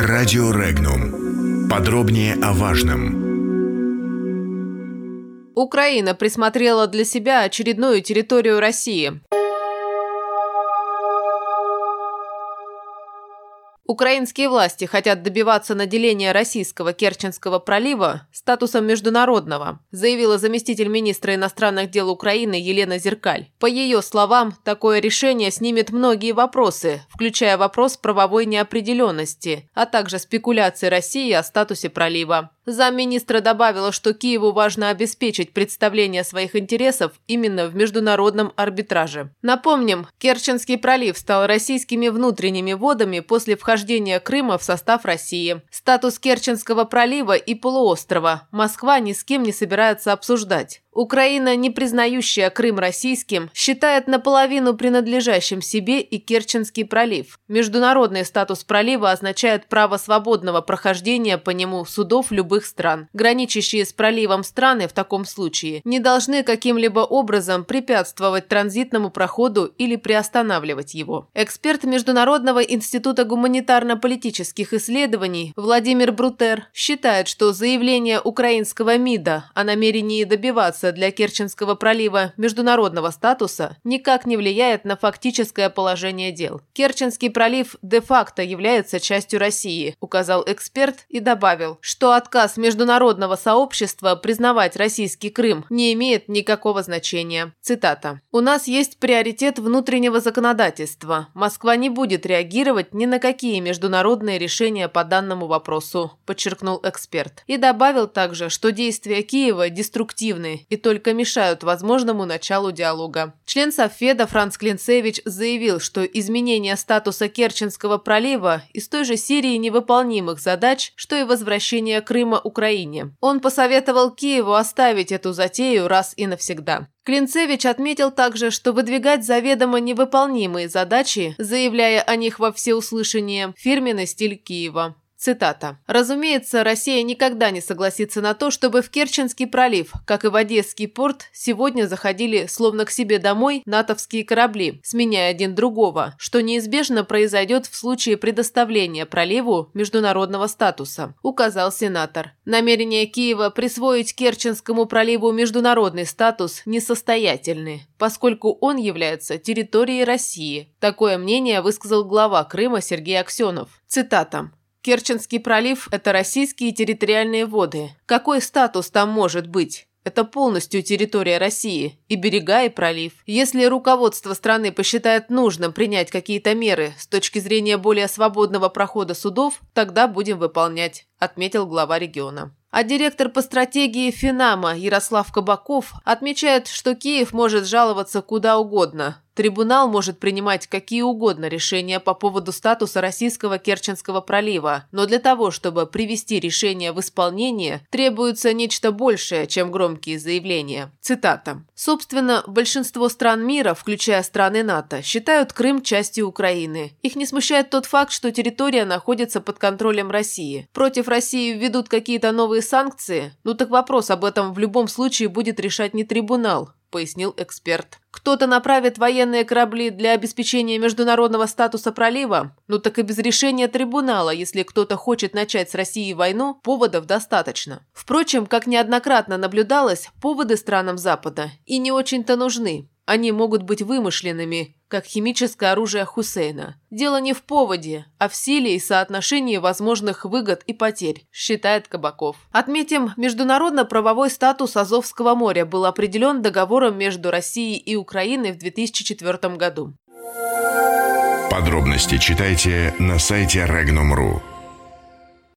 Радио Регнум. Подробнее о важном. Украина присмотрела для себя очередную территорию России. Украинские власти хотят добиваться наделения российского Керченского пролива статусом международного, заявила заместитель министра иностранных дел Украины Елена Зеркаль. По ее словам, такое решение снимет многие вопросы, включая вопрос правовой неопределенности, а также спекуляции России о статусе пролива. Замминистра добавила, что Киеву важно обеспечить представление своих интересов именно в международном арбитраже. Напомним, Керченский пролив стал российскими внутренними водами после вхождения Крыма в состав России. Статус Керченского пролива и полуострова Москва ни с кем не собирается обсуждать. Украина, не признающая Крым российским, считает наполовину принадлежащим себе и Керченский пролив. Международный статус пролива означает право свободного прохождения по нему судов любых стран. Граничащие с проливом страны в таком случае не должны каким-либо образом препятствовать транзитному проходу или приостанавливать его. Эксперт Международного института гуманитарно-политических исследований Владимир Брутер считает, что заявление украинского МИДа о намерении добиваться добиться для Керченского пролива международного статуса никак не влияет на фактическое положение дел. Керченский пролив де-факто является частью России, указал эксперт и добавил, что отказ международного сообщества признавать российский Крым не имеет никакого значения. Цитата. «У нас есть приоритет внутреннего законодательства. Москва не будет реагировать ни на какие международные решения по данному вопросу», подчеркнул эксперт. И добавил также, что действия Киева деструктивны и только мешают возможному началу диалога. Член Совфеда Франц Клинцевич заявил, что изменение статуса Керченского пролива из той же Сирии невыполнимых задач, что и возвращение Крыма Украине. Он посоветовал Киеву оставить эту затею раз и навсегда. Клинцевич отметил также, что выдвигать заведомо невыполнимые задачи, заявляя о них во всеуслышание, фирменный стиль Киева. Цитата. «Разумеется, Россия никогда не согласится на то, чтобы в Керченский пролив, как и в Одесский порт, сегодня заходили словно к себе домой натовские корабли, сменяя один другого, что неизбежно произойдет в случае предоставления проливу международного статуса», указал сенатор. Намерение Киева присвоить Керченскому проливу международный статус несостоятельны, поскольку он является территорией России. Такое мнение высказал глава Крыма Сергей Аксенов. Цитата. Керченский пролив – это российские территориальные воды. Какой статус там может быть? Это полностью территория России, и берега, и пролив. Если руководство страны посчитает нужным принять какие-то меры с точки зрения более свободного прохода судов, тогда будем выполнять, отметил глава региона. А директор по стратегии Финама Ярослав Кабаков отмечает, что Киев может жаловаться куда угодно, Трибунал может принимать какие угодно решения по поводу статуса российского Керченского пролива, но для того, чтобы привести решение в исполнение, требуется нечто большее, чем громкие заявления. Цитата. Собственно, большинство стран мира, включая страны НАТО, считают Крым частью Украины. Их не смущает тот факт, что территория находится под контролем России. Против России введут какие-то новые санкции? Ну так вопрос об этом в любом случае будет решать не трибунал, – пояснил эксперт. «Кто-то направит военные корабли для обеспечения международного статуса пролива? Ну так и без решения трибунала, если кто-то хочет начать с Россией войну, поводов достаточно. Впрочем, как неоднократно наблюдалось, поводы странам Запада и не очень-то нужны. Они могут быть вымышленными, как химическое оружие Хусейна. Дело не в поводе, а в силе и соотношении возможных выгод и потерь, считает Кабаков. Отметим, международно-правовой статус Азовского моря был определен договором между Россией и Украиной в 2004 году. Подробности читайте на сайте Regnum.ru.